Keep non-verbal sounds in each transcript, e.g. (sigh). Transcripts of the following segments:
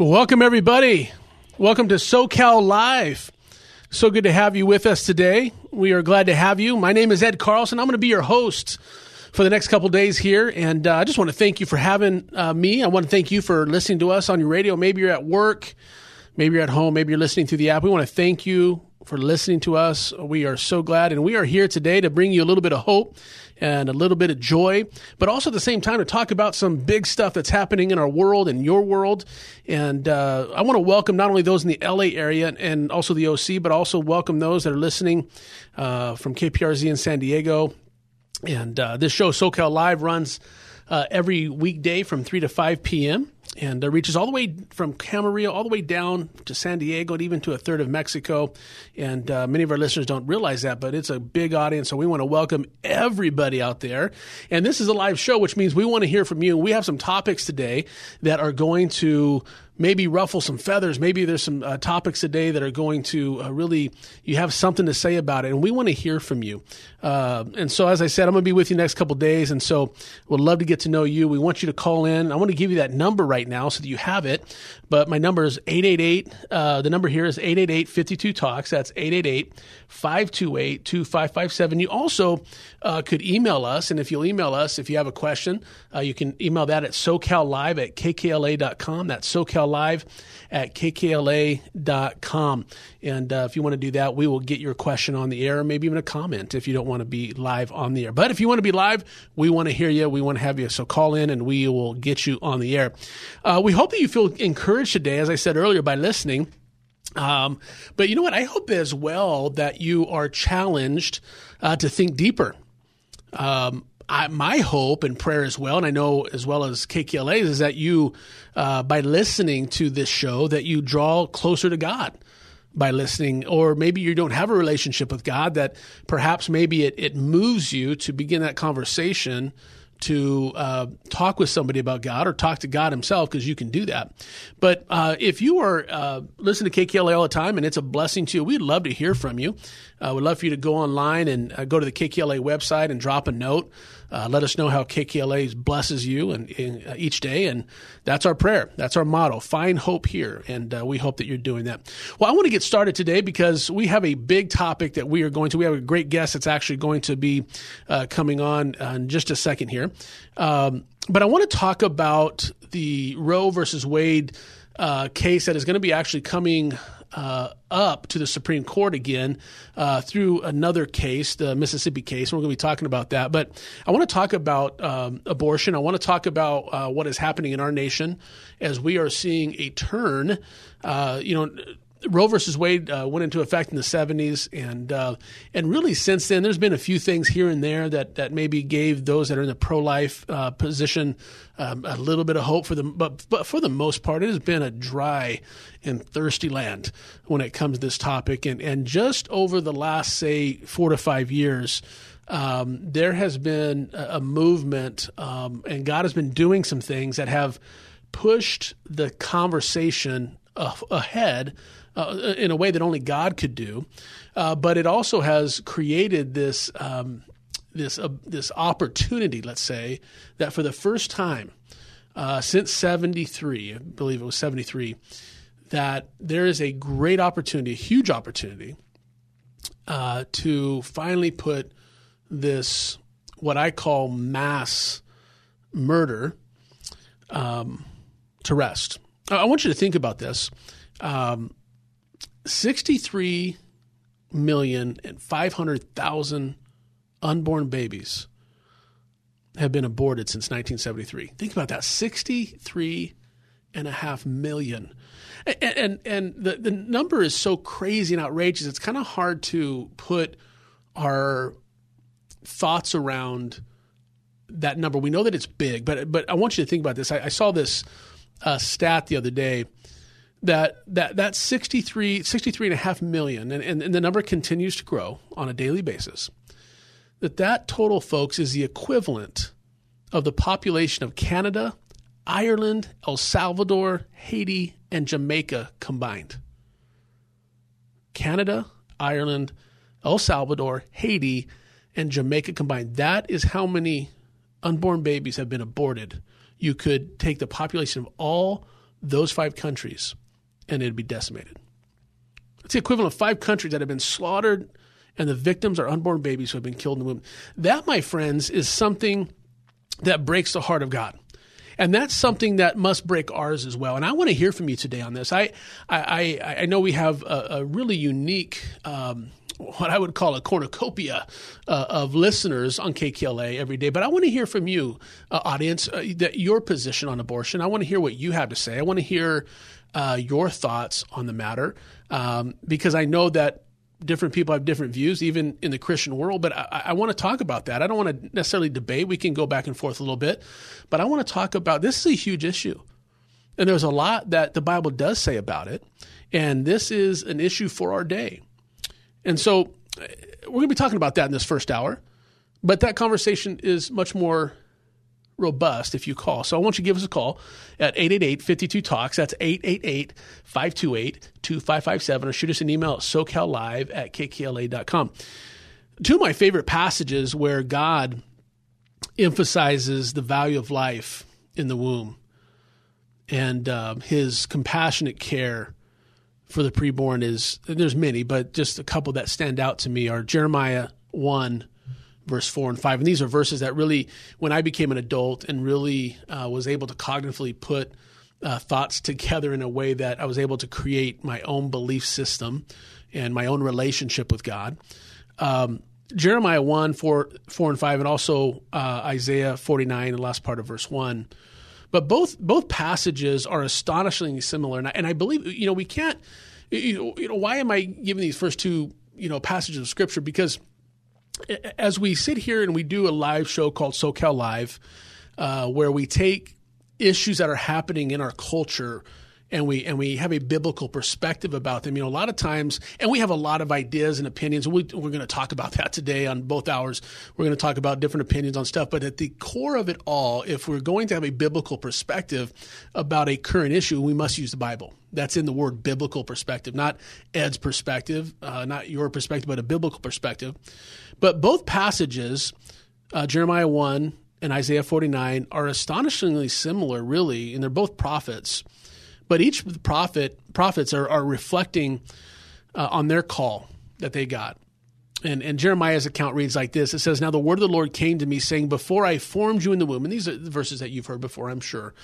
Welcome, everybody. Welcome to SoCal Live. So good to have you with us today. We are glad to have you. My name is Ed Carlson. I'm going to be your host for the next couple days here. And uh, I just want to thank you for having uh, me. I want to thank you for listening to us on your radio. Maybe you're at work, maybe you're at home, maybe you're listening through the app. We want to thank you for listening to us. We are so glad. And we are here today to bring you a little bit of hope and a little bit of joy, but also at the same time to talk about some big stuff that's happening in our world and your world. And uh, I want to welcome not only those in the LA area and also the OC, but also welcome those that are listening uh, from KPRZ in San Diego. And uh, this show, SoCal Live, runs uh, every weekday from 3 to 5 p.m and uh, reaches all the way from Camarillo all the way down to San Diego and even to a third of Mexico. And uh, many of our listeners don't realize that, but it's a big audience. So we want to welcome everybody out there. And this is a live show, which means we want to hear from you. We have some topics today that are going to maybe ruffle some feathers. Maybe there's some uh, topics today that are going to uh, really, you have something to say about it. And we want to hear from you. Uh, and so, as I said, I'm going to be with you next couple days. And so, we'd love to get to know you. We want you to call in. I want to give you that number right now so that you have it. But my number is 888. Uh, the number here is 888 52 Talks. That's 888 528 2557. You also uh, could email us. And if you'll email us, if you have a question, uh, you can email that at socallive at kkla.com. That's socallive at kkla.com. And uh, if you want to do that, we will get your question on the air, or maybe even a comment if you don't want to be live on the air. But if you want to be live, we want to hear you. We want to have you. So call in and we will get you on the air. Uh, we hope that you feel encouraged today, as I said earlier, by listening. Um, but you know what? I hope as well that you are challenged uh, to think deeper. Um, I, my hope and prayer as well, and I know as well as KKLA, is that you, uh, by listening to this show, that you draw closer to God by listening, or maybe you don't have a relationship with God, that perhaps maybe it, it moves you to begin that conversation to uh, talk with somebody about God or talk to God Himself because you can do that. But uh, if you are uh, listening to KKLA all the time and it's a blessing to you, we'd love to hear from you. Uh, we'd love for you to go online and uh, go to the KKLA website and drop a note. Uh, let us know how KKLA blesses you and, and uh, each day, and that's our prayer. That's our motto. Find hope here, and uh, we hope that you're doing that. Well, I want to get started today because we have a big topic that we are going to. We have a great guest that's actually going to be uh, coming on in just a second here, um, but I want to talk about the Roe versus Wade case that is going to be actually coming uh, up to the Supreme Court again uh, through another case, the Mississippi case. We're going to be talking about that. But I want to talk about um, abortion. I want to talk about uh, what is happening in our nation as we are seeing a turn. Uh, you know, Roe versus Wade uh, went into effect in the 70s, and uh, and really since then, there's been a few things here and there that that maybe gave those that are in the pro-life uh, position um, a little bit of hope for them. But but for the most part, it has been a dry and thirsty land when it comes to this topic. And and just over the last say four to five years. Um, there has been a, a movement, um, and God has been doing some things that have pushed the conversation ahead uh, in a way that only God could do. Uh, but it also has created this um, this uh, this opportunity, let's say, that for the first time uh, since '73, I believe it was '73, that there is a great opportunity, a huge opportunity, uh, to finally put this what I call mass murder um, to rest. I want you to think about this. Um, 63 million and 500,000 unborn babies have been aborted since 1973. Think about that 63 and a half million. And, and, and the, the number is so crazy and outrageous, it's kind of hard to put our thoughts around that number. We know that it's big, but but I want you to think about this. I, I saw this uh, stat the other day that that that 63, 63 and a half million, and, and, and the number continues to grow on a daily basis. That that total, folks, is the equivalent of the population of Canada, Ireland, El Salvador, Haiti, and Jamaica combined. Canada, Ireland, El Salvador, Haiti, and Jamaica combined. That is how many unborn babies have been aborted. You could take the population of all those five countries and it'd be decimated. It's the equivalent of five countries that have been slaughtered, and the victims are unborn babies who have been killed in the womb. That, my friends, is something that breaks the heart of God. And that's something that must break ours as well. And I want to hear from you today on this. I I, I, know we have a, a really unique um, what I would call a cornucopia uh, of listeners on KKLA every day. But I want to hear from you, uh, audience, uh, that your position on abortion. I want to hear what you have to say. I want to hear uh, your thoughts on the matter um, because I know that different people have different views, even in the Christian world. But I, I want to talk about that. I don't want to necessarily debate. We can go back and forth a little bit, but I want to talk about this is a huge issue. And there's a lot that the Bible does say about it. And this is an issue for our day. And so we're going to be talking about that in this first hour, but that conversation is much more robust if you call. So I want you to give us a call at 888-52-TALKS. That's 888-528-2557 or shoot us an email at socallive at kkla.com. Two of my favorite passages where God emphasizes the value of life in the womb and uh, his compassionate care for the preborn is there's many, but just a couple that stand out to me are Jeremiah 1 verse 4 and 5 and these are verses that really when i became an adult and really uh, was able to cognitively put uh, thoughts together in a way that i was able to create my own belief system and my own relationship with god um, jeremiah 1 4, 4 and 5 and also uh, isaiah 49 the last part of verse 1 but both both passages are astonishingly similar, and I, and I believe you know we can't. You know, you know, why am I giving these first two you know passages of scripture? Because as we sit here and we do a live show called SoCal Live, uh, where we take issues that are happening in our culture and we and we have a biblical perspective about them. You know, a lot of times, and we have a lot of ideas and opinions. We, we're going to talk about that today on both hours. We're going to talk about different opinions on stuff. But at the core of it all, if we're going to have a biblical perspective about a current issue, we must use the Bible. That's in the word biblical perspective, not Ed's perspective, uh, not your perspective, but a biblical perspective. But both passages, uh, Jeremiah 1 and Isaiah 49, are astonishingly similar, really, and they're both prophets. But each prophet prophets are, are reflecting uh, on their call that they got. And, and Jeremiah's account reads like this It says, Now the word of the Lord came to me, saying, Before I formed you in the womb, and these are the verses that you've heard before, I'm sure.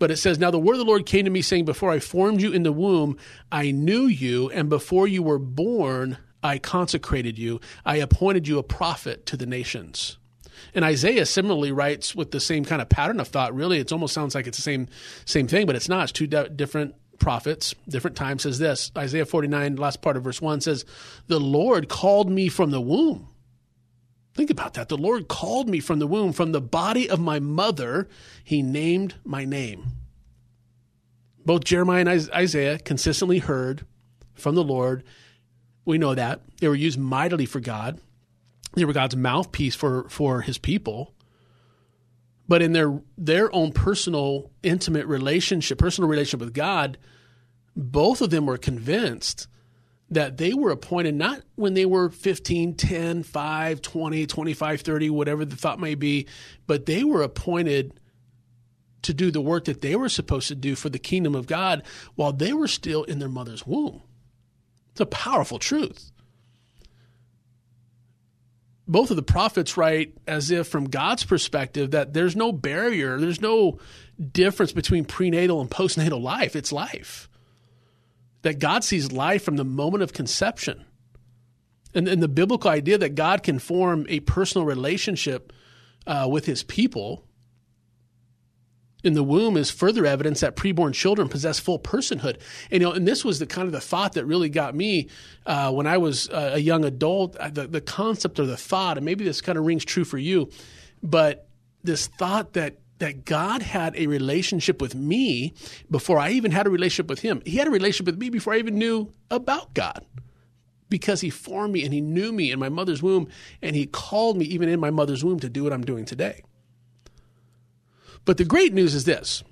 But it says, Now the word of the Lord came to me, saying, Before I formed you in the womb, I knew you, and before you were born, I consecrated you. I appointed you a prophet to the nations. And Isaiah similarly writes with the same kind of pattern of thought. Really, it almost sounds like it's the same same thing, but it's not. It's two different prophets, different times. Says this Isaiah 49, last part of verse 1 says, The Lord called me from the womb. Think about that. The Lord called me from the womb, from the body of my mother. He named my name. Both Jeremiah and Isaiah consistently heard from the Lord. We know that. They were used mightily for God. They were God's mouthpiece for for His people. But in their their own personal, intimate relationship, personal relationship with God, both of them were convinced that they were appointed not when they were 15, 10, 5, 20, 25, 30, whatever the thought may be, but they were appointed to do the work that they were supposed to do for the kingdom of God while they were still in their mother's womb. It's a powerful truth. Both of the prophets write as if, from God's perspective, that there's no barrier, there's no difference between prenatal and postnatal life. It's life. That God sees life from the moment of conception. And, and the biblical idea that God can form a personal relationship uh, with his people in the womb is further evidence that preborn children possess full personhood. And, you know, and this was the kind of the thought that really got me uh, when I was a young adult. Uh, the, the concept or the thought, and maybe this kind of rings true for you, but this thought that that God had a relationship with me before I even had a relationship with Him. He had a relationship with me before I even knew about God because He formed me and He knew me in my mother's womb and He called me even in my mother's womb to do what I'm doing today. But the great news is this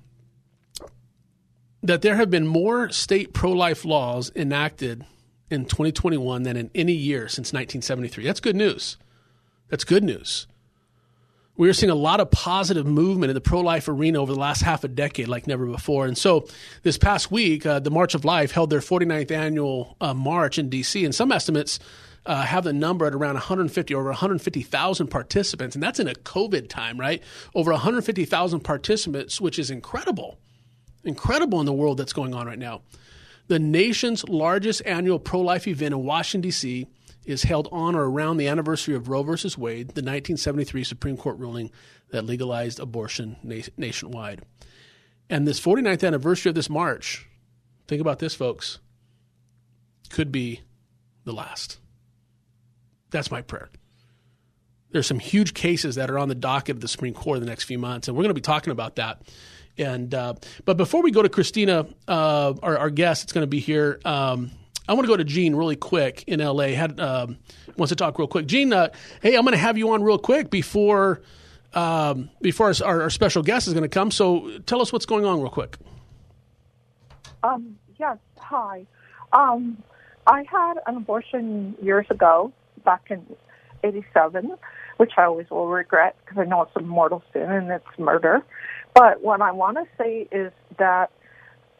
that there have been more state pro life laws enacted in 2021 than in any year since 1973. That's good news. That's good news. We are seeing a lot of positive movement in the pro life arena over the last half a decade like never before. And so this past week, uh, the March of Life held their 49th annual uh, march in D.C., and some estimates uh, have the number at around 150 over 150,000 participants, and that's in a COVID time, right? Over 150,000 participants, which is incredible, incredible in the world that's going on right now. The nation's largest annual pro-life event in Washington D.C. is held on or around the anniversary of Roe versus Wade, the 1973 Supreme Court ruling that legalized abortion na- nationwide. And this 49th anniversary of this march, think about this, folks, could be the last. That's my prayer. There's some huge cases that are on the docket of the Supreme Court in the next few months, and we're going to be talking about that. And uh, but before we go to Christina, uh, our, our, guest, it's going to be here. Um, I want to go to Gene really quick in LA. Had um, wants to talk real quick. Gene, uh, hey, I'm going to have you on real quick before um, before our, our, special guest is going to come. So tell us what's going on real quick. Um, yes. Hi. Um, I had an abortion years ago, back in 87, which I always will regret because I know it's a mortal sin and it's murder. But what I want to say is that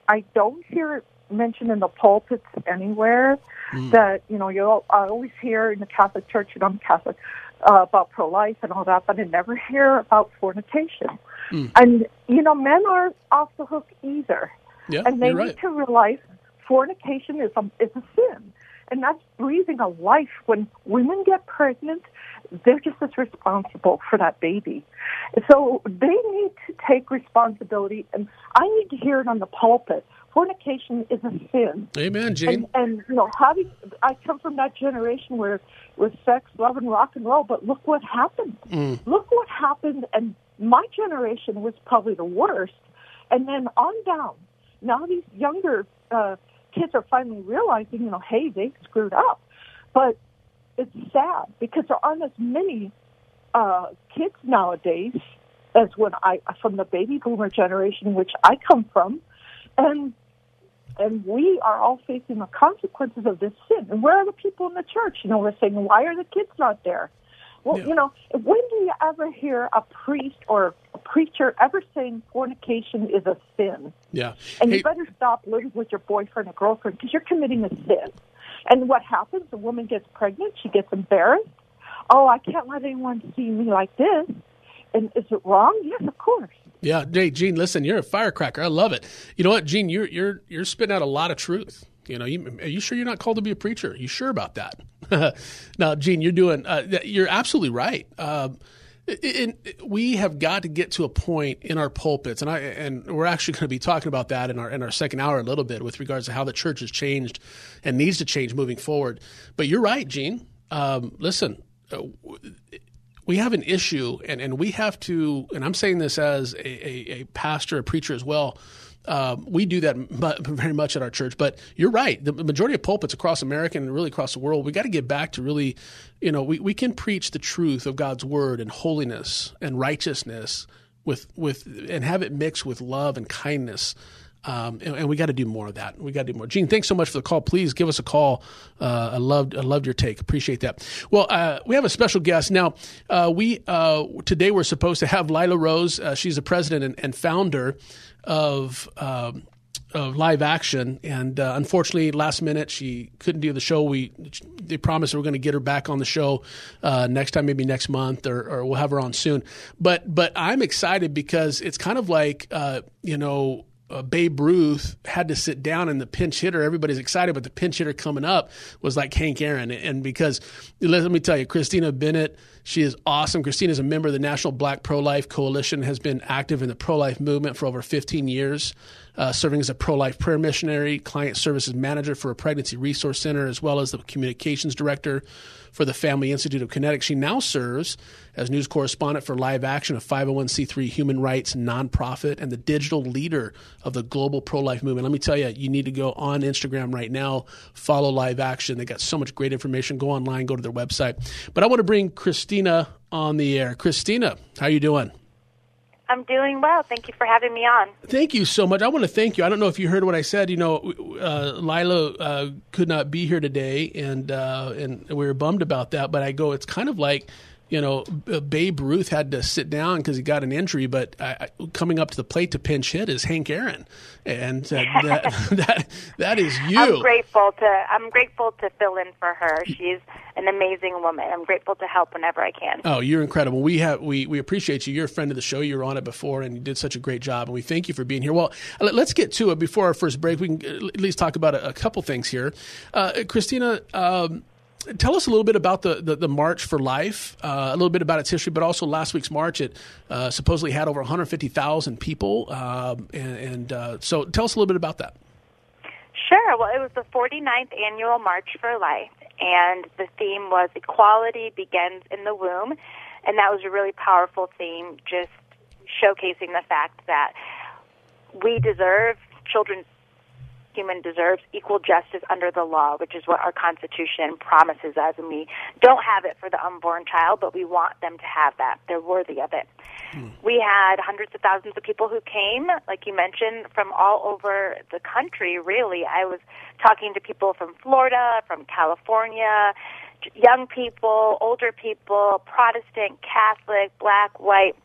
I don't hear it mentioned in the pulpits anywhere mm. that, you know, you I always hear in the Catholic Church, and I'm Catholic, uh, about pro life and all that, but I never hear about fornication. Mm. And, you know, men aren't off the hook either. Yeah, and they need right. to realize fornication is a, is a sin and that's breathing a life. When women get pregnant, they're just as responsible for that baby. So they need to take responsibility, and I need to hear it on the pulpit. Fornication is a sin. Amen, Jane. And, and you know, having I come from that generation where with sex, love, and rock and roll. But look what happened. Mm. Look what happened, and my generation was probably the worst. And then on down, now these younger uh, kids are finally realizing, you know, hey, they screwed up. But it's sad because there aren't as many uh, kids nowadays as when I from the baby boomer generation, which I come from, and and we are all facing the consequences of this sin. And where are the people in the church? You know, we're saying, why are the kids not there? Well, yeah. you know, when do you ever hear a priest or preacher ever saying fornication is a sin? Yeah. And hey, you better stop living with your boyfriend or girlfriend because you're committing a sin. And what happens? The woman gets pregnant. She gets embarrassed. Oh, I can't let anyone see me like this. And is it wrong? Yes, of course. Yeah, hey, Gene, listen, you're a firecracker. I love it. You know what, Gene? You're you're you're spitting out a lot of truth. You know, you, are you sure you're not called to be a preacher? Are you sure about that? (laughs) now, Gene, you're doing. Uh, you're absolutely right. Uh, we have got to get to a point in our pulpits, and I and we're actually going to be talking about that in our in our second hour a little bit with regards to how the church has changed and needs to change moving forward. But you're right, Gene. Um, listen, uh, we have an issue, and, and we have to. And I'm saying this as a, a, a pastor, a preacher as well. Uh, we do that (laughs) very much at our church, but you're right. The majority of pulpits across America and really across the world, we got to get back to really, you know, we, we can preach the truth of God's word and holiness and righteousness with with and have it mixed with love and kindness. Um, and, and, we got to do more of that. We got to do more. Gene, thanks so much for the call. Please give us a call. Uh, I loved I loved your take. Appreciate that. Well, uh, we have a special guest now. Uh, we uh, today we're supposed to have Lila Rose. Uh, she's the president and, and founder of. Um, of live action, and uh, unfortunately, last minute she couldn't do the show. We they promised we are going to get her back on the show next time, maybe next month, or, or, we'll have her on soon. But but I'm excited because it's kind of like you know uh, Babe Ruth had to sit down and the pinch hitter, everybody's excited, but the pinch hitter coming up was like Hank Aaron. And because, let me tell you, Christina Bennett, she is awesome. Christina is a member of the National Black Pro Life Coalition, has been active in the pro life movement for over 15 years, uh, serving as a pro life prayer missionary, client services manager for a pregnancy resource center, as well as the communications director for the Family Institute of Connecticut. She now serves as news correspondent for Live Action, a 501c3 human rights nonprofit, and the digital leader of the global pro life movement. Let me tell you, you need to go on Instagram right now, follow Live Action. They got so much great information. Go online, go to their website. But I want to bring Christina on the air. Christina, how are you doing? I'm doing well. Thank you for having me on. Thank you so much. I want to thank you. I don't know if you heard what I said. You know, uh, Lila uh, could not be here today, and uh, and we were bummed about that. But I go, it's kind of like you know, Babe Ruth had to sit down because he got an injury, but uh, coming up to the plate to pinch hit is Hank Aaron, and uh, (laughs) that, that that is you. I'm grateful to I'm grateful to fill in for her. She's an amazing woman. I'm grateful to help whenever I can. Oh, you're incredible. We have we we appreciate you. You're a friend of the show. You were on it before, and you did such a great job. And we thank you for being here. Well, let's get to it before our first break. We can at least talk about a, a couple things here. Uh, Christina. Um, tell us a little bit about the, the, the March for Life, uh, a little bit about its history, but also last week's March. It uh, supposedly had over 150,000 people. Um, and, and uh, so tell us a little bit about that. Sure. Well, it was the 49th annual March for Life, and the theme was Equality Begins in the Womb. And that was a really powerful theme, just showcasing the fact that we deserve children's human deserves equal justice under the law, which is what our Constitution promises us. And we don't have it for the unborn child, but we want them to have that. They're worthy of it. Hmm. We had hundreds of thousands of people who came, like you mentioned, from all over the country, really. I was talking to people from Florida, from California, young people, older people, Protestant, Catholic, black, white.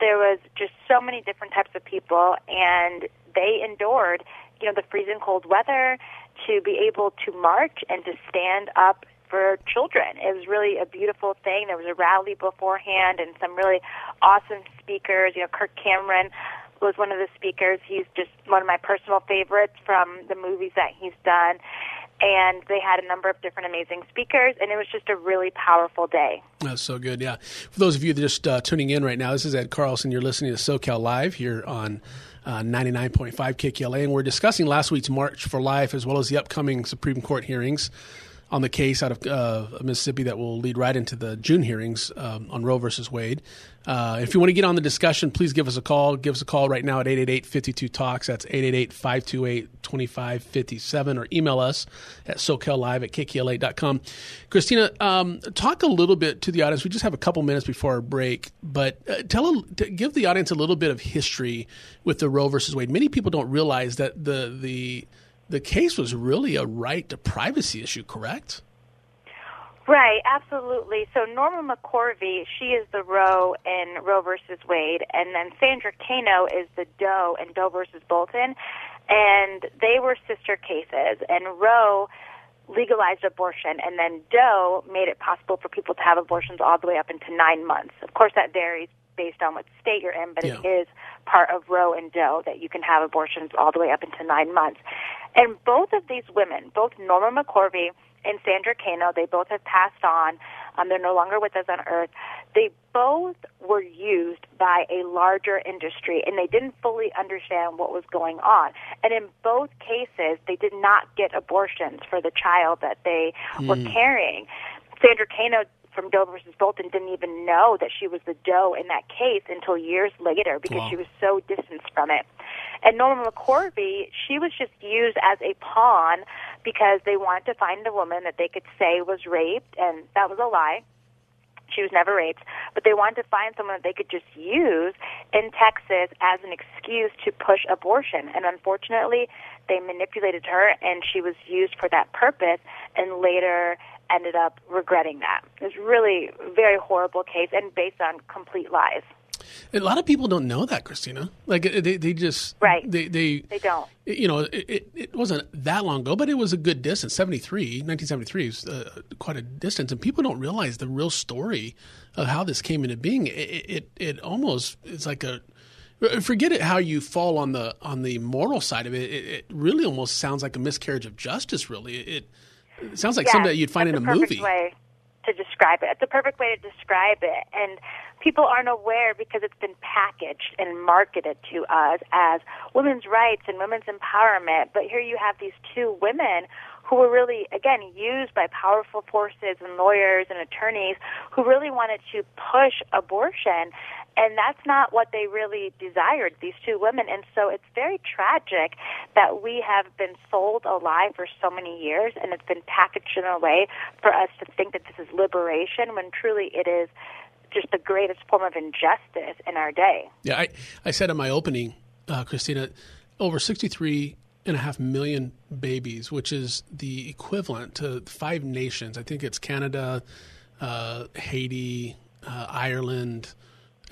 There was just so many different types of people, and they endured you know, the freezing cold weather, to be able to march and to stand up for children. It was really a beautiful thing. There was a rally beforehand and some really awesome speakers. You know, Kirk Cameron was one of the speakers. He's just one of my personal favorites from the movies that he's done. And they had a number of different amazing speakers, and it was just a really powerful day. That's so good, yeah. For those of you that are just uh, tuning in right now, this is Ed Carlson. You're listening to SoCal Live here on uh, 99.5 KKLA. And we're discussing last week's March for Life as well as the upcoming Supreme Court hearings on the case out of uh, Mississippi that will lead right into the June hearings um, on Roe versus Wade. Uh, if you want to get on the discussion, please give us a call. Give us a call right now at 888-52-TALKS. That's 888-528-2557 or email us at SoCalLive at KKLA.com. Christina, um, talk a little bit to the audience. We just have a couple minutes before our break, but uh, tell give the audience a little bit of history with the Roe versus Wade. Many people don't realize that the the – the case was really a right to privacy issue, correct? Right, absolutely. So Norma McCorvey, she is the Roe in Roe versus Wade, and then Sandra Cano is the Doe in Doe versus Bolton, and they were sister cases. And Roe legalized abortion, and then Doe made it possible for people to have abortions all the way up into nine months. Of course, that varies based on what state you're in, but yeah. it is part of Roe and Doe that you can have abortions all the way up into nine months. And both of these women, both Norma McCorvey and Sandra Cano, they both have passed on. Um, they're no longer with us on earth. They both were used by a larger industry and they didn't fully understand what was going on. And in both cases, they did not get abortions for the child that they mm. were hmm. carrying. Sandra Cano from Doe versus Bolton didn't even know that she was the Doe in that case until years later because wow. she was so distanced from it. And Norma McCorvey, she was just used as a pawn because they wanted to find a woman that they could say was raped, and that was a lie. She was never raped, but they wanted to find someone that they could just use in Texas as an excuse to push abortion. And unfortunately, they manipulated her, and she was used for that purpose, and later ended up regretting that. It was really a very horrible case and based on complete lies. A lot of people don't know that, Christina. Like they, they just right. They they, they don't. You know, it, it wasn't that long ago, but it was a good distance. 73, 1973 is uh, quite a distance, and people don't realize the real story of how this came into being. It it, it almost it's like a forget it how you fall on the on the moral side of it. It, it really almost sounds like a miscarriage of justice. Really, it, it sounds like yes, something that you'd find in a movie. Way to describe it. It's a perfect way to describe it, and people aren't aware because it's been packaged and marketed to us as women's rights and women's empowerment. But here you have these two women who were really, again, used by powerful forces and lawyers and attorneys who really wanted to push abortion. And that's not what they really desired, these two women. And so it's very tragic that we have been sold a lie for so many years and it's been packaged in a way for us to think that this is liberation when truly it is just the greatest form of injustice in our day. Yeah, I, I said in my opening, uh, Christina, over 63 and a half million babies, which is the equivalent to five nations. I think it's Canada, uh, Haiti, uh, Ireland,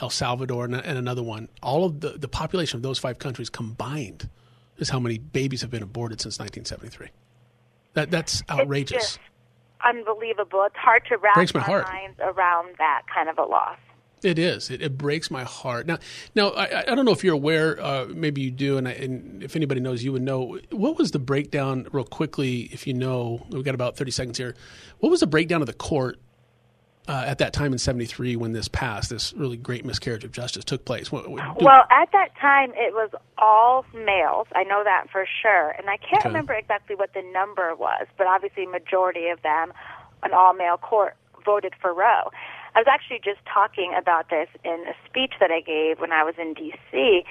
El Salvador, and, and, another one. All of the, the population of those five countries combined is how many babies have been aborted since 1973. That that's outrageous unbelievable. It's hard to wrap breaks my heart. minds around that kind of a loss. It is. It, it breaks my heart. Now, now I, I don't know if you're aware. Uh, maybe you do, and, I, and, if anybody knows, you would know. What was the breakdown, real quickly, if you know? We've got about thirty seconds here. What was the breakdown of the court uh, at that time in '73 when this passed? This really great miscarriage of justice took place. What, what, well, at that time, it was all males. I know that for sure, and I can't okay. remember exactly what the number was, but obviously, majority of them, an all-male court, voted for Roe. I was actually just talking about this in a speech that I gave when I was in D.C.,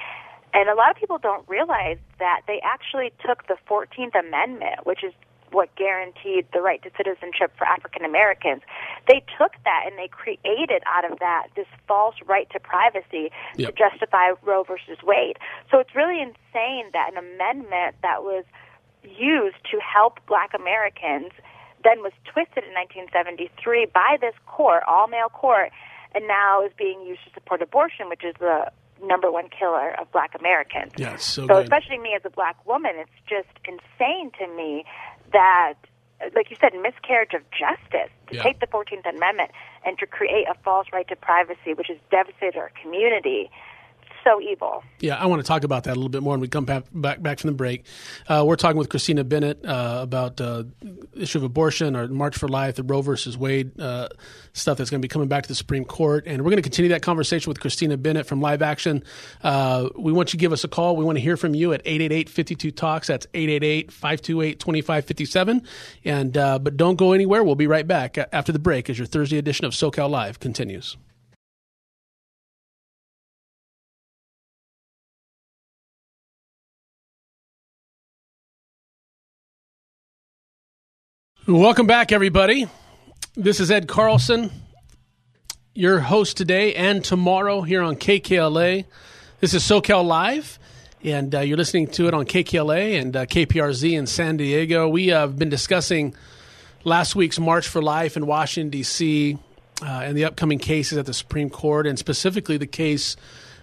and a lot of people don't realize that they actually took the 14th Amendment, which is what guaranteed the right to citizenship for African Americans. They took that and they created out of that this false right to privacy yep. to justify Roe versus Wade. So it's really insane that an amendment that was used to help black Americans then was twisted in 1973 by this court, all male court, and now is being used to support abortion, which is the number one killer of black Americans. Yeah, so, so especially me as a black woman, it's just insane to me that like you said, miscarriage of justice to yeah. take the 14th Amendment and to create a false right to privacy, which has devastated our community so evil. Yeah, I want to talk about that a little bit more when we come back back, from the break. Uh, we're talking with Christina Bennett uh, about uh, issue of abortion or March for Life, the Roe versus Wade uh, stuff that's going to be coming back to the Supreme Court, and we're going to continue that conversation with Christina Bennett from Live Action. Uh, we want you to give us a call. We want to hear from you at 888-52 talks. That's 888-528-2557. And uh, but don't go anywhere. We'll be right back after the break as your Thursday edition of SoCal Live continues. Welcome back, everybody. This is Ed Carlson, your host today and tomorrow here on KKLA. This is SoCal Live, and uh, you're listening to it on KKLA and uh, KPRZ in San Diego. We have been discussing last week's March for Life in Washington, D.C., uh, and the upcoming cases at the Supreme Court, and specifically the case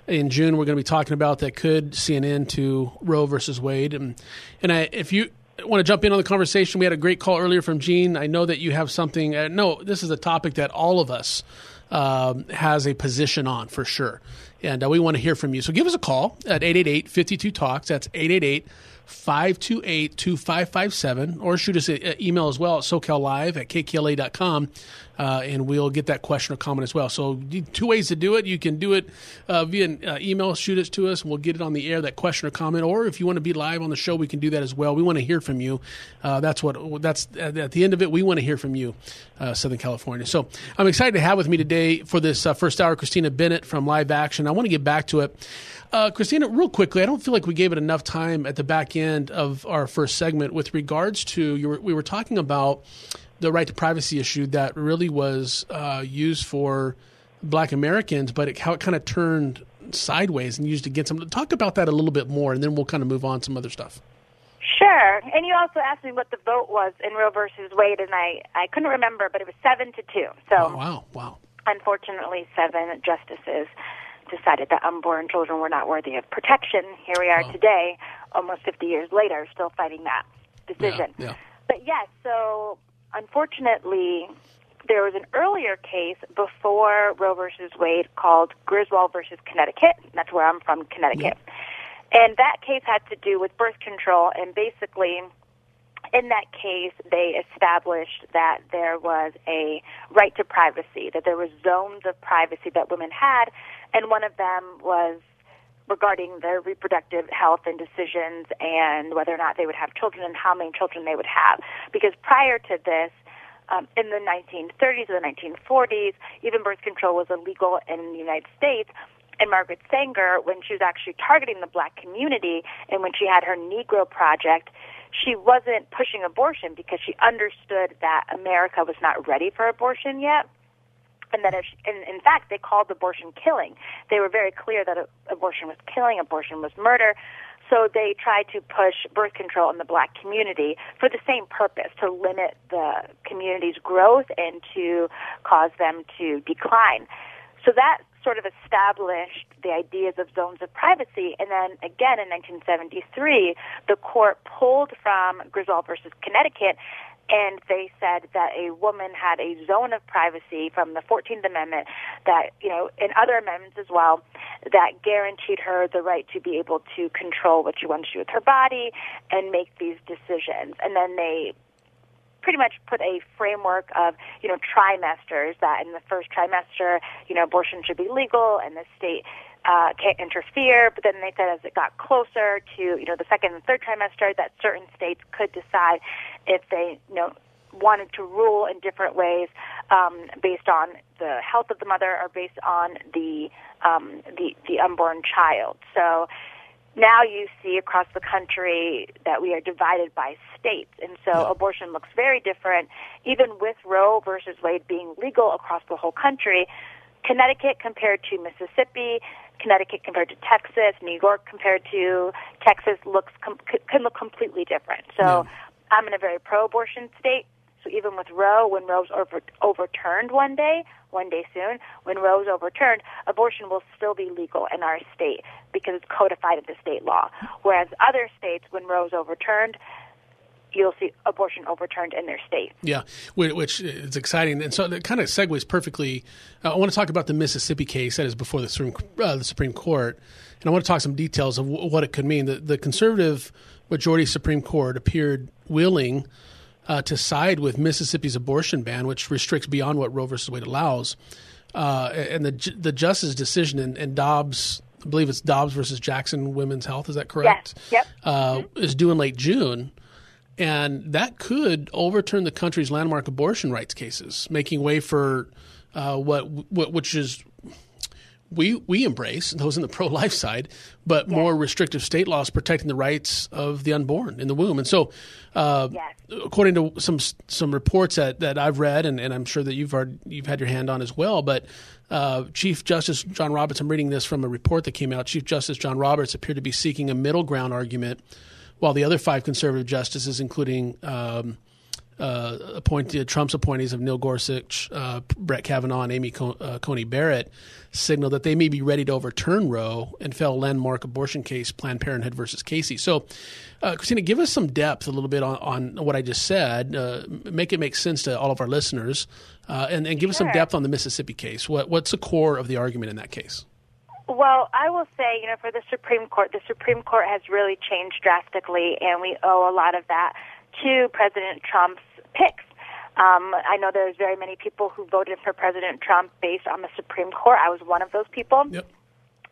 in June we're going to be talking about that could see an end to Roe versus Wade. And, and I, if you want to jump in on the conversation. We had a great call earlier from Gene. I know that you have something. Uh, no, this is a topic that all of us um, has a position on for sure. And uh, we want to hear from you. So give us a call at 888 52 Talks. That's 888 528 2557. Or shoot us an email as well at socallive at kkla.com uh, and we'll get that question or comment as well. So, two ways to do it. You can do it uh, via uh, email, shoot it to us, and we'll get it on the air, that question or comment. Or if you want to be live on the show, we can do that as well. We want to hear from you. Uh, that's what, that's at the end of it, we want to hear from you, uh, Southern California. So, I'm excited to have with me today for this uh, first hour Christina Bennett from Live Action. I want to get back to it. Uh, Christina, real quickly, I don't feel like we gave it enough time at the back end of our first segment with regards to you were, we were talking about the right to privacy issue that really was uh, used for Black Americans, but it, how it kind of turned sideways and used against them. Talk about that a little bit more, and then we'll kind of move on to some other stuff. Sure. And you also asked me what the vote was in Roe versus Wade, and I, I couldn't remember, but it was seven to two. So, oh, wow, wow. Unfortunately, seven justices decided that unborn children were not worthy of protection. Here we are oh. today, almost 50 years later, still fighting that decision. Yeah, yeah. But yes, so unfortunately, there was an earlier case before Roe versus Wade called Griswold versus Connecticut. That's where I'm from, Connecticut. Yeah. And that case had to do with birth control, and basically, in that case, they established that there was a right to privacy, that there were zones of privacy that women had, and one of them was regarding their reproductive health and decisions and whether or not they would have children and how many children they would have. Because prior to this, um, in the 1930s or the 1940s, even birth control was illegal in the United States. And Margaret Sanger, when she was actually targeting the black community and when she had her Negro Project, she wasn't pushing abortion because she understood that America was not ready for abortion yet. And that, if and in fact, they called abortion killing. They were very clear that abortion was killing, abortion was murder. So they tried to push birth control in the black community for the same purpose, to limit the community's growth and to cause them to decline. So that sort of established the ideas of zones of privacy. And then again in 1973, the court pulled from Griswold versus Connecticut and they said that a woman had a zone of privacy from the 14th Amendment that, you know, in other amendments as well, that guaranteed her the right to be able to control what she wanted to do with her body and make these decisions. And then they pretty much put a framework of, you know, trimesters that in the first trimester, you know, abortion should be legal and the state uh, can't interfere. But then they said as it got closer to, you know, the second and third trimester that certain states could decide if they, you know, wanted to rule in different ways um, based on the health of the mother or based on the um, the, the unborn child. So now you see across the country that we are divided by states. And so yeah. abortion looks very different. Even with Roe versus Wade being legal across the whole country, Connecticut compared to Mississippi, Connecticut compared to Texas, New York compared to Texas looks com- can look completely different. So yeah. I'm in a very pro-abortion state. So even with Roe, when Roe's over, overturned one day, one day soon, when Roe's overturned, abortion will still be legal in our state because it's codified into state law. Whereas other states, when Roe's overturned, you'll see abortion overturned in their state. Yeah, which is exciting, and so it kind of segues perfectly. Uh, I want to talk about the Mississippi case that is before the Supreme, uh, the Supreme Court, and I want to talk some details of w- what it could mean. The, the conservative majority Supreme Court appeared willing uh, to side with Mississippi's abortion ban, which restricts beyond what Roe versus Wade allows. Uh, and the the justice decision in, in, Dobbs, I believe it's Dobbs versus Jackson Women's Health. Is that correct? Yes. Yep. Uh, mm-hmm. Is due in late June, and that could overturn the country's landmark abortion rights cases, making way for uh, what, what which is we we embrace those in the (laughs) pro life side, but yes. more restrictive state laws protecting the rights of the unborn in the womb. And so, uh, yes. according to some some reports that, that I've read, and, and I'm sure that you've heard, you've had your hand on as well, but uh, Chief Justice John Roberts, I'm reading this from a report that came out. Chief Justice John Roberts appeared to be seeking a middle ground argument, while the other five conservative justices, including um, uh, appointed Trump's appointees of Neil Gorsuch, uh, Brett Kavanaugh, and Amy Co- uh, Coney Barrett signal that they may be ready to overturn Roe and fell landmark abortion case Planned Parenthood versus Casey. So, uh, Christina, give us some depth a little bit on, on what I just said. Uh, make it make sense to all of our listeners, uh, and, and, give sure. us some depth on the Mississippi case. What, what's the core of the argument in that case? Well, I will say, you know, for the Supreme Court, the Supreme Court has really changed drastically, and we owe a lot of that to President Trump's picks. Um, I know there's very many people who voted for President Trump based on the Supreme Court. I was one of those people. Yep.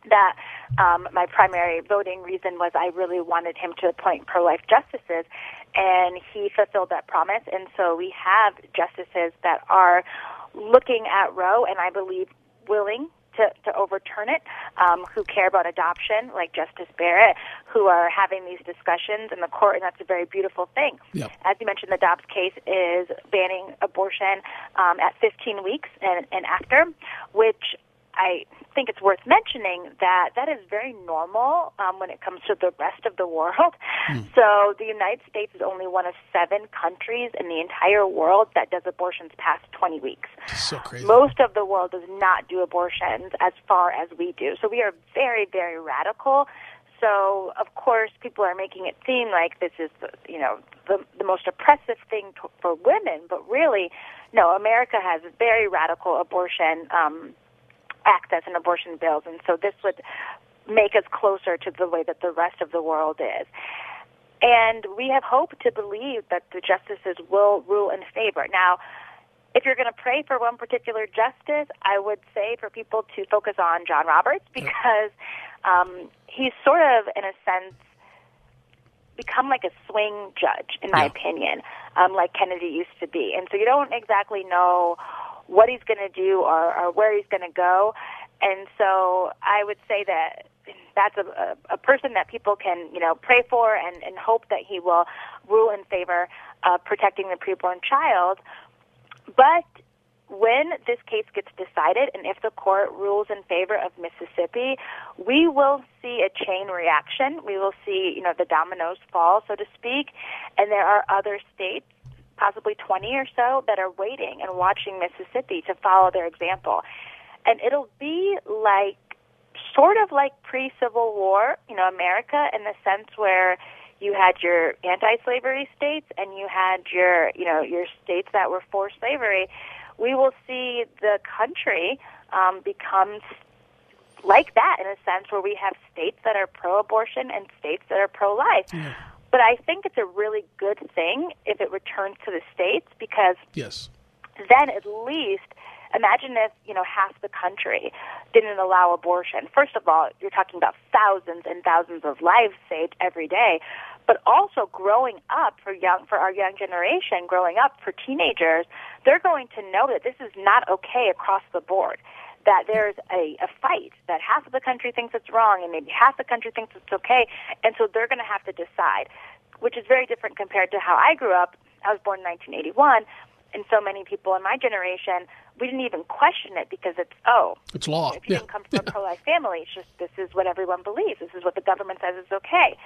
That um, my primary voting reason was I really wanted him to appoint pro-life justices, and he fulfilled that promise. And so we have justices that are looking at Roe, and I believe willing to, to overturn it, um, who care about adoption, like Justice Barrett, who are having these discussions in the court, and that's a very beautiful thing. Yep. As you mentioned, the Dobbs case is banning abortion um, at 15 weeks and, and after, which I think it's worth mentioning that that is very normal um, when it comes to the rest of the world. Hmm. (laughs) So the United States is only one of seven countries in the entire world that does abortions past 20 weeks. So crazy. Most of the world does not do abortions as far as we do. So we are very, very radical. So of course, people are making it seem like this is, you know, the, the most oppressive thing to, for women. But really, no. America has very radical abortion um, access and abortion bills, and so this would make us closer to the way that the rest of the world is. And we have hope to believe that the justices will rule in favor. Now, if you're going to pray for one particular justice, I would say for people to focus on John Roberts because um, he's sort of, in a sense, become like a swing judge, in my Yeah. opinion, um, like Kennedy used to be. And so you don't exactly know what he's going to do or, or where he's going to go. And so I would say that that's a, a, a person that people can, you know, pray for and, and hope that he will rule in favor of protecting the preborn child. But when this case gets decided and if the court rules in favor of Mississippi, we will see a chain reaction. We will see, you know, the dominoes fall, so to speak, and there are other states, possibly 20 or so, that are waiting and watching Mississippi to follow their example. And it'll be like sort of like pre-Civil War, you know, America in the sense where you had your anti-slavery states and you had your, you know, your states that were for slavery. We will see the country um, become like that in a sense where we have states that are pro-abortion and states that are pro-life. But I think it's a really good thing if it returns to the states because Yes. then at least imagine if you know half the country didn't allow abortion. First of all you're talking about thousands and thousands of lives saved every day. But also growing up for young for our young generation growing up for teenagers they're going to know that this is not okay across the board that there's a, a fight that half of the country thinks it's wrong and maybe half the country thinks it's okay and so they're going to have to decide which is very different compared to how I grew up I was born in 1981 and so many people in my generation, we didn't even question it because it's oh, It's law. if you Yeah. didn't come from a pro-life family, it's just this is what everyone believes. This is what the government says is okay.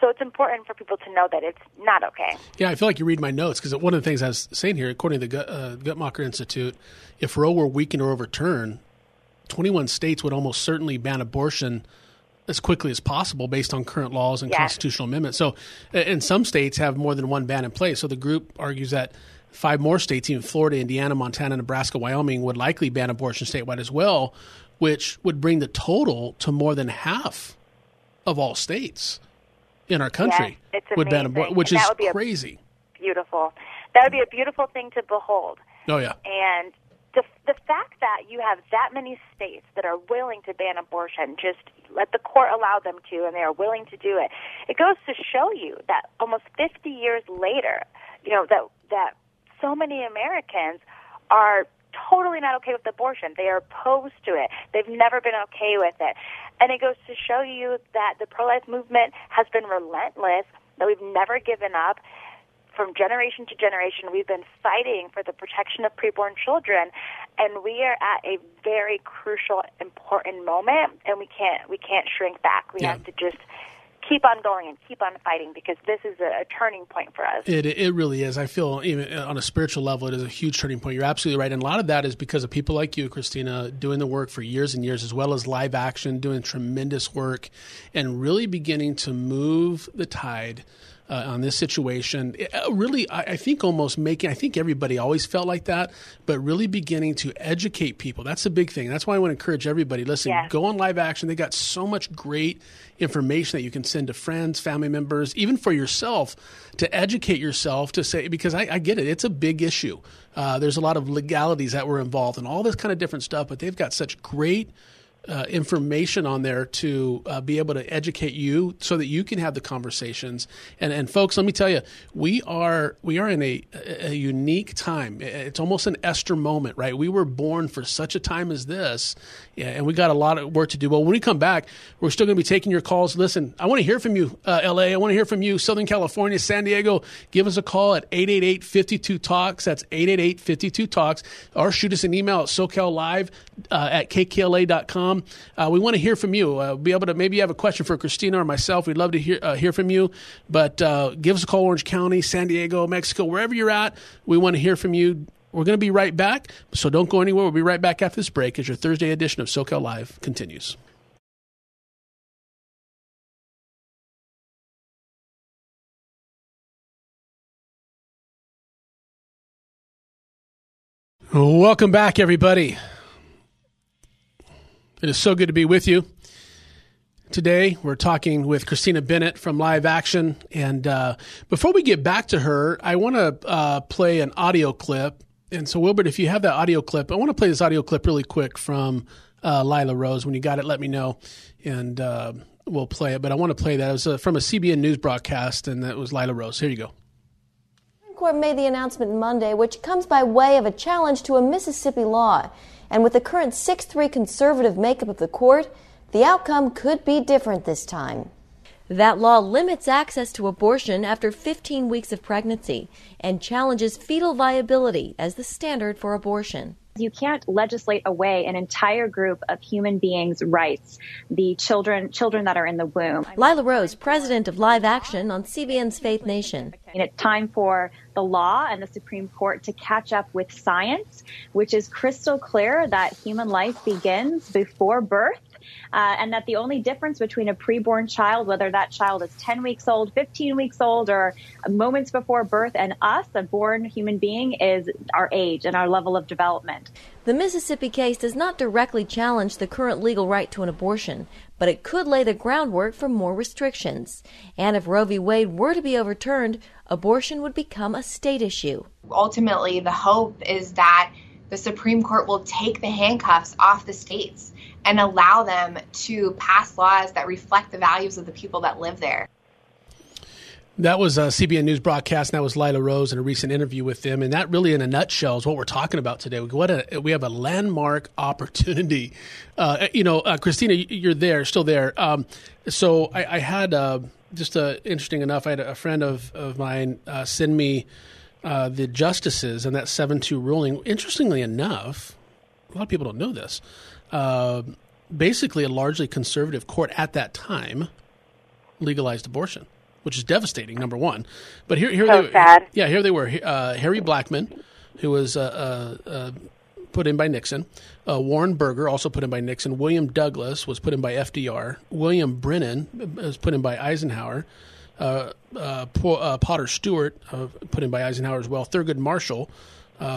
So it's important for people to know that it's not okay. Yeah, I feel like you read my notes because one of the things I was saying here, according to the uh, Guttmacher Institute, if Roe were weakened or overturned, 21 states would almost certainly ban abortion as quickly as possible based on current laws and Yes. constitutional amendments. So, and some states have more than one ban in place. So the group argues that five more states, even Florida, Indiana, Montana, Nebraska, Wyoming, would likely ban abortion statewide as well, which would bring the total to more than half of all states in our country Yes, it's would ban abortion, which And is crazy. Beautiful. That would be a beautiful thing to behold. Oh yeah, And the the fact that you have that many states that are willing to ban abortion, just let the court allow them to, and they are willing to do it. It goes to show you that almost 50 years later, you know that that so many Americans are totally not okay with abortion. They are opposed to it. They've never been okay with it. And it goes to show you that the pro-life movement has been relentless, that we've never given up from generation to generation, we've been fighting for the protection of preborn children, and we are at a very crucial, important moment, and we can't we can't shrink back. We Yeah. have to just keep on going and keep on fighting because this is a, a turning point for us. it it really is. I feel even uh, on a spiritual level, it is a huge turning point. You're absolutely right, and a lot of that is because of people like you, Christina, doing the work for years and years, as well as live action, doing tremendous work, and really beginning to move the tide. Uh, on this situation, It- uh, really, I, I think almost making. I think everybody always felt like that, but really beginning to educate people. That's a big thing. That's why I want to encourage everybody. Listen, Yes. go on live action. They got so much great information that you can send to friends, family members, even for yourself to educate yourself to say, because I, I get it, it's a big issue. Uh, there's a lot of legalities that were involved and all this kind of different stuff, but they've got such great uh, information on there to uh, be able to educate you so that you can have the conversations. And, and folks, let me tell you, we are we are in a, a unique time. It's almost an Esther moment, right? We were born for such a time as this, yeah, and we got a lot of work to do. Well, when we come back, we're still going to be taking your calls. Listen, I want to hear from you, uh, LA. I want to hear from you, Southern California, San Diego. Give us a call at 888 52 Talks. That's 888 52 Talks. Or shoot us an email at SoCalLive uh, at KKLA.com. Uh, we want to hear from you. Uh, be able to maybe you have a question for Christina or myself. We'd love to hear uh, hear from you. But uh, give us a call, Orange County, San Diego, Mexico, wherever you're at. We want to hear from you. We're going to be right back, so don't go anywhere. We'll be right back after this break as your Thursday edition of SoCal Live continues. Welcome back, everybody. It is so good to be with you. Today, we're talking with Christina Bennett from Live Action. And uh, before we get back to her, I want to uh, play an audio clip. And so, Wilbert, if you have that audio clip, I want to play this audio clip really quick from uh, Lila Rose. When you got it, let me know, and uh, we'll play it. But I want to play that. It was uh, from a CBN News broadcast, and that was Lila Rose. Here you go. The court made the announcement Monday, which comes by way of a challenge to a Mississippi law. And with the current 6 3 conservative makeup of the court, the outcome could be different this time. That law limits access to abortion after 15 weeks of pregnancy and challenges fetal viability as the standard for abortion. You can't legislate away an entire group of human beings' rights, the children children that are in the womb. Lila Rose, president of Live Action on CBN's Faith Nation. And it's time for the law and the Supreme Court to catch up with science, which is crystal clear that human life begins before birth uh, and that the only difference between a preborn child, whether that child is 10 weeks old, 15 weeks old, or moments before birth, and us, a born human being, is our age and our level of development. The Mississippi case does not directly challenge the current legal right to an abortion, but it could lay the groundwork for more restrictions. And if Roe v. Wade were to be overturned, abortion would become a state issue. Ultimately, the hope is that the Supreme Court will take the handcuffs off the states and allow them to pass laws that reflect the values of the people that live there. That was a CBN News broadcast, and that was Lila Rose in a recent interview with them. And that really, in a nutshell, is what we're talking about today. What a, we have a landmark (laughs) opportunity. Uh, you know, uh, Christina, you're there, still there. Um, so I, I had uh, just interesting enough. I had a friend of of mine uh, send me uh, the justices and that seven two ruling. Interestingly enough, a lot of people don't know this. Uh, basically, a largely conservative court at that time legalized abortion which is devastating. Number one, but here, here so they, sad. yeah, here they were. Uh, Harry Blackmun, who was uh, uh, uh put in by Nixon. Uh, Warren Burger, also put in by Nixon. William Douglas was put in by FDR. William Brennan was put in by Eisenhower. Uh, Potter Stewart, put in by Eisenhower as well. Thurgood Marshall,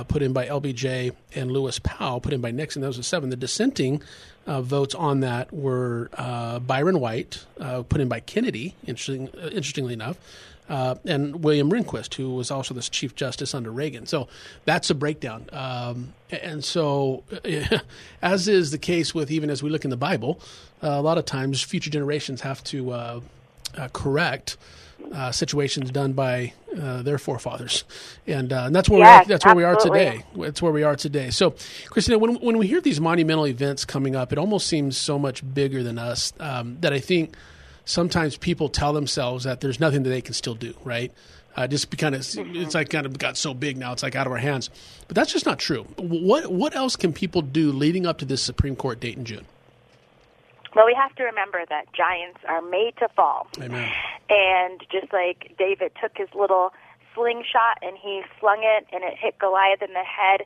put in by LBJ, and Lewis Powell, put in by Nixon. Those are seven. The dissenting uh, votes on that were uh, Byron White, uh, put in by Kennedy, interesting, uh, interestingly enough, uh, and William Rehnquist, who was also the Chief Justice under Reagan. So that's a breakdown. Um, and so, (laughs) as is the case with even as we look in the Bible, uh, a lot of times future generations have to correct uh, situations done by uh, their forefathers, and, uh, and that's where yes, we are, that's where absolutely. we are today. That's where we are today. So, Christina, when when we hear these monumental events coming up, it almost seems so much bigger than us um, that I think sometimes people tell themselves that there's nothing that they can still do. Right? Uh, just kind of Mm-hmm. it's like kind of got so big now it's like out of our hands, but that's just not true. What what else can people do leading up to this Supreme Court date in June? Well, we have to remember that giants are made to fall. Amen. And just like David took his little slingshot and he slung it and it hit Goliath in the head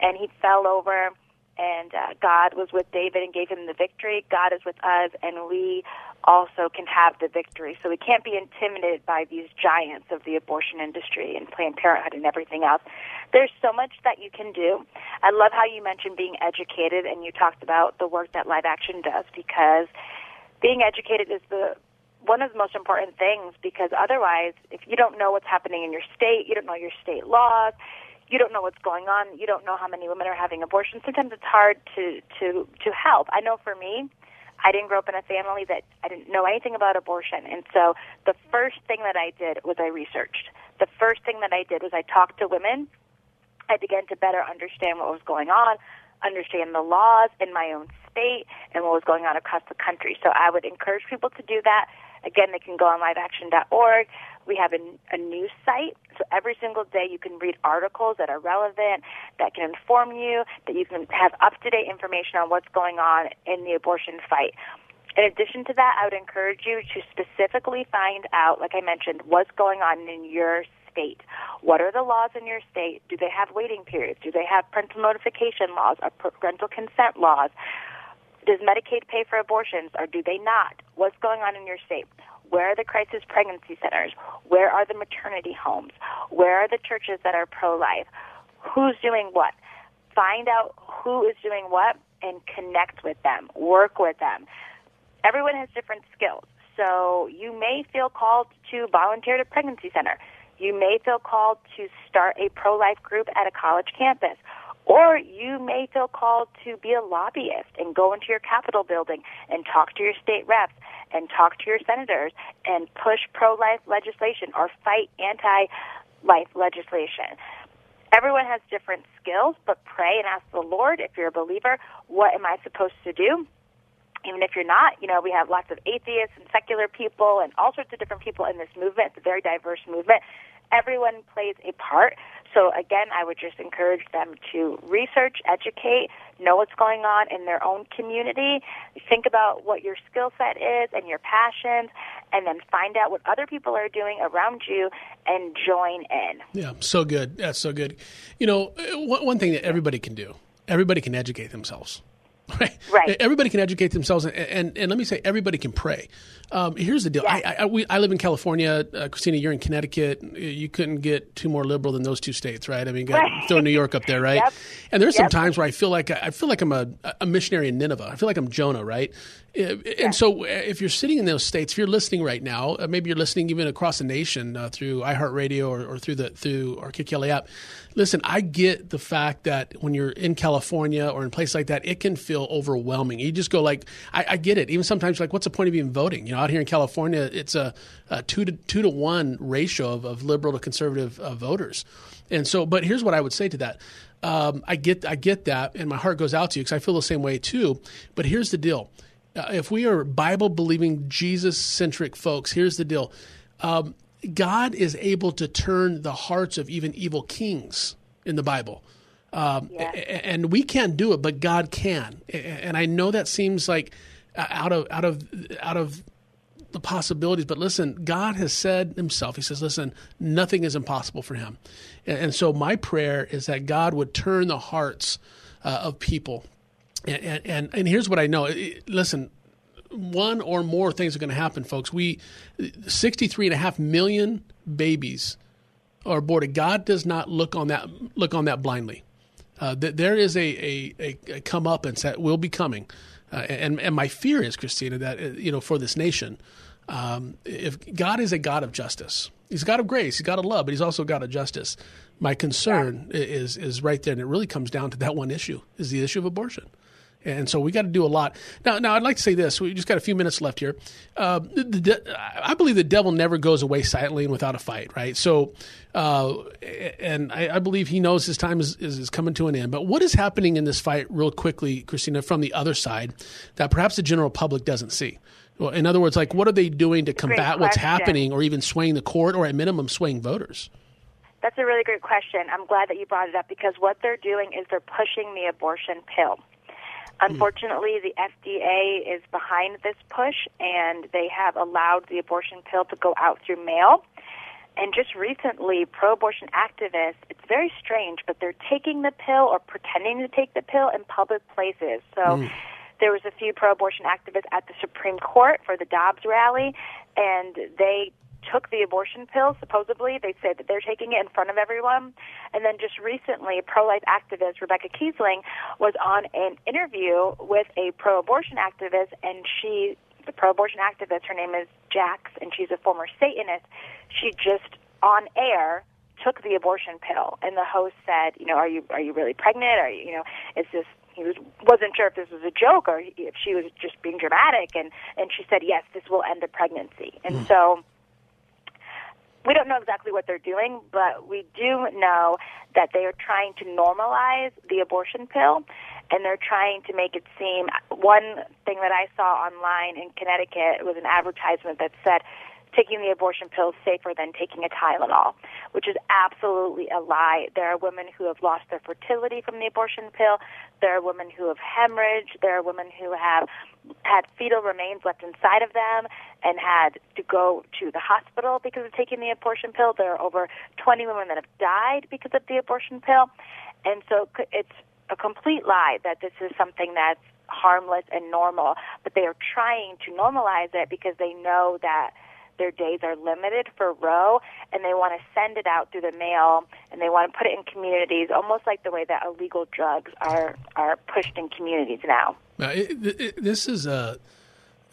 and he fell over and uh, God was with David and gave him the victory. God is with us and we also can have the victory. So we can't be intimidated by these giants of the abortion industry and Planned Parenthood and everything else. There's so much that you can do. I love how you mentioned being educated and you talked about the work that Live Action does because being educated is the one of the most important things because otherwise if you don't know what's happening in your state, you don't know your state laws, you don't know what's going on. You don't know how many women are having abortions. Sometimes it's hard to to to help. I know for me, I didn't grow up in a family that I didn't know anything about abortion, and so the first thing that I did was I researched. The first thing that I did was I talked to women. I began to better understand what was going on, understand the laws in my own state, and what was going on across the country. So I would encourage people to do that. Again, they can go on liveaction.org. We have a, a news site, so every single day you can read articles that are relevant, that can inform you, that you can have up to date information on what's going on in the abortion fight. In addition to that, I would encourage you to specifically find out, like I mentioned, what's going on in your state. What are the laws in your state? Do they have waiting periods? Do they have parental notification laws or parental consent laws? Does Medicaid pay for abortions or do they not? What's going on in your state? Where are the crisis pregnancy centers? Where are the maternity homes? Where are the churches that are pro life? Who's doing what? Find out who is doing what and connect with them, work with them. Everyone has different skills. So you may feel called to volunteer at a pregnancy center. You may feel called to start a pro life group at a college campus. Or you may feel called to be a lobbyist and go into your Capitol building and talk to your state reps and talk to your senators and push pro life legislation or fight anti life legislation. Everyone has different skills, but pray and ask the Lord if you're a believer, what am I supposed to do? Even if you're not, you know, we have lots of atheists and secular people and all sorts of different people in this movement. It's a very diverse movement. Everyone plays a part. So again, I would just encourage them to research, educate, know what's going on in their own community, think about what your skill set is and your passions, and then find out what other people are doing around you and join in. Yeah, so good. That's so good. You know, one thing that everybody can do, everybody can educate themselves. Right. Right. Everybody can educate themselves, and, and, and let me say, everybody can pray. Um, here's the deal. Yes. I, I, we, I live in California. Uh, Christina, you're in Connecticut. You couldn't get two more liberal than those two states, right? I mean, got, throw New York up there, right? Yep. And there's some times where I feel like I feel like I'm a, a missionary in Nineveh. I feel like I'm Jonah, right? And so, uh, if you're sitting in those states, if you're listening right now, uh, maybe you're listening even across the nation uh, through iHeartRadio or, or through the through our KKLA app. Listen, I get the fact that when you're in California or in a place like that, it can feel overwhelming. You just go like, I, I get it. Even sometimes, like, what's the point of even voting? You know, out here in California, it's a, a two to two to one ratio of, of liberal to conservative uh, voters. And so, but here's what I would say to that. Um, I get, I get that, and my heart goes out to you because I feel the same way too. But here's the deal: uh, if we are Bible believing, Jesus centric folks, here's the deal. Um, God is able to turn the hearts of even evil kings in the Bible. Um, a- and we can't do it, but God can. And I know that seems like uh, out of out of out of the possibilities. But listen, God has said Himself. He says, "Listen, nothing is impossible for Him." And, and so my prayer is that God would turn the hearts uh, of people. And, and and here's what I know. Listen, one or more things are going to happen, folks. We, 63 and a half million babies are aborted. God does not look on that look on that blindly. Uh, th- there is a, a, a, a comeuppance that will be coming, uh, and and my fear is, Christina, that uh, you know for this nation, um, if God is a God of justice, He's a God of grace, He's a God of love, but He's also a God of justice. My concern i is is right there, and it really comes down to that one issue: is the issue of abortion. And so we got to do a lot. Now, now I'd like to say this. We just got a few minutes left here. Uh, the, the, I believe the devil never goes away silently and without a fight, right? So, uh, and I, I believe he knows his time is, is, is coming to an end. But what is happening in this fight, real quickly, Christina, from the other side that perhaps the general public doesn't see? Well, in other words, like what are they doing to combat what's happening, or even swaying the court, or at minimum swaying voters? That's a really great question. I'm glad that you brought it up because what they're doing is they're pushing the abortion pill. Unfortunately, the FDA is behind this push and they have allowed the abortion pill to go out through mail. And just recently, pro abortion activists, it's very strange, but they're taking the pill or pretending to take the pill in public places. So hmm. there was a few pro abortion activists at the Supreme Court for the Dobbs rally, and they took the abortion pill, supposedly. They said that they're taking it in front of everyone. And then just recently, pro life activist Rebecca Kiesling was on an interview with a pro abortion activist, and she, the pro abortion activist, her name is Jax, and she's a former Satanist. She just on air took the abortion pill, and the host said, you know, are you are you really pregnant? Are you, you know, is this he was wasn't sure if this was a joke or if she was just being dramatic and and she said yes this will end the pregnancy and mm. so we don't know exactly what they're doing but we do know that they are trying to normalize the abortion pill and they're trying to make it seem one thing that I saw online in Connecticut was an advertisement that said taking the abortion pill is safer than taking a Tylenol, which is absolutely a lie. There are women who have lost their fertility from the abortion pill. There are women who have hemorrhaged. There are women who have had fetal remains left inside of them and had to go to the hospital because of taking the abortion pill. There are over 20 women that have died because of the abortion pill. And so it's a complete lie that this is something that's harmless and normal, but they are trying to normalize it because they know that their days are limited for Roe, and they want to send it out through the mail, and they want to put it in communities, almost like the way that illegal drugs are are pushed in communities now. Now, it, it, this is a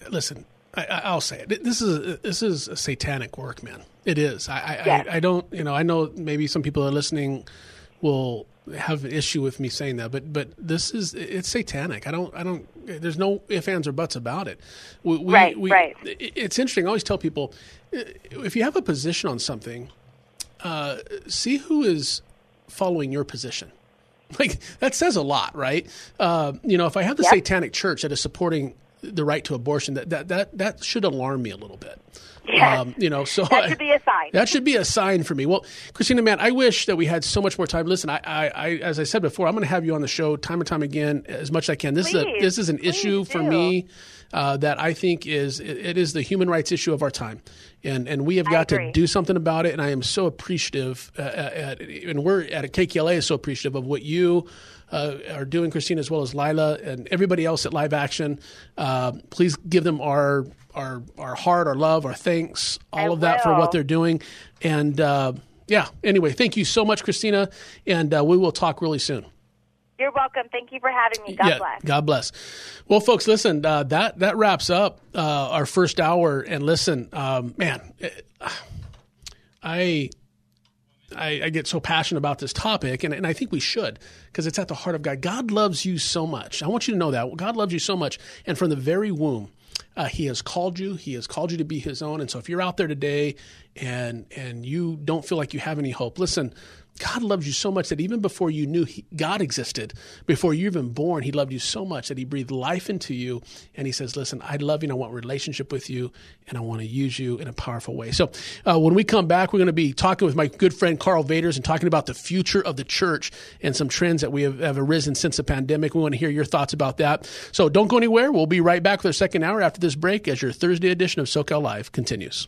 listen. I, will say it. This is a, this is a satanic work, man. It is. I, I, yes. I, I don't. You know. I know maybe some people are listening will have an issue with me saying that, but but this is it's satanic. I don't I don't. There's no ifs ands or buts about it. We, right, we, right. It's interesting. I always tell people if you have a position on something, uh, see who is following your position. (laughs) Like that says a lot, right? Uh, you know, if I have the yep. satanic church that is supporting the right to abortion, that that that that should alarm me a little bit. Yes. Um, you know, so (laughs) that should be a sign. That should be a sign for me. Well, Christina, man, I wish that we had so much more time. Listen, I, I, I as I said before, I'm going to have you on the show time and time again as much as I can. This please, is a, this is an issue do. for me uh, that I think is it, it is the human rights issue of our time, and and we have got to do something about it. And I am so appreciative, uh, at, and we're at KKLA is so appreciative of what you uh, are doing, Christina, as well as Lila and everybody else at Live Action. Uh, please give them our our our heart, our love, our thanks, all I of that will. for what they're doing. And uh, yeah, anyway, thank you so much, Christina, and uh, we will talk really soon. You're welcome. Thank you for having me. God yeah, bless. God bless. Well, folks, listen. Uh, that that wraps up uh, our first hour. And listen, um, man, it, I I, I, get so passionate about this topic, and, and I think we should because it's at the heart of God. God loves you so much. I want you to know that. God loves you so much. And from the very womb, uh, he has called you. He has called you to be His own. And so, if you're out there today and and you don't feel like you have any hope, listen. God loves you so much that even before you knew he, God existed, before you even born, He loved you so much that He breathed life into you. And He says, Listen, I love you and I want relationship with you and I want to use you in a powerful way. So uh, when we come back, we're going to be talking with my good friend Karl Vaters and talking about the future of the church and some trends that we have, have arisen since the pandemic. We want to hear your thoughts about that. So don't go anywhere. We'll be right back with our second hour after this break as your Thursday edition of SoCal Live continues.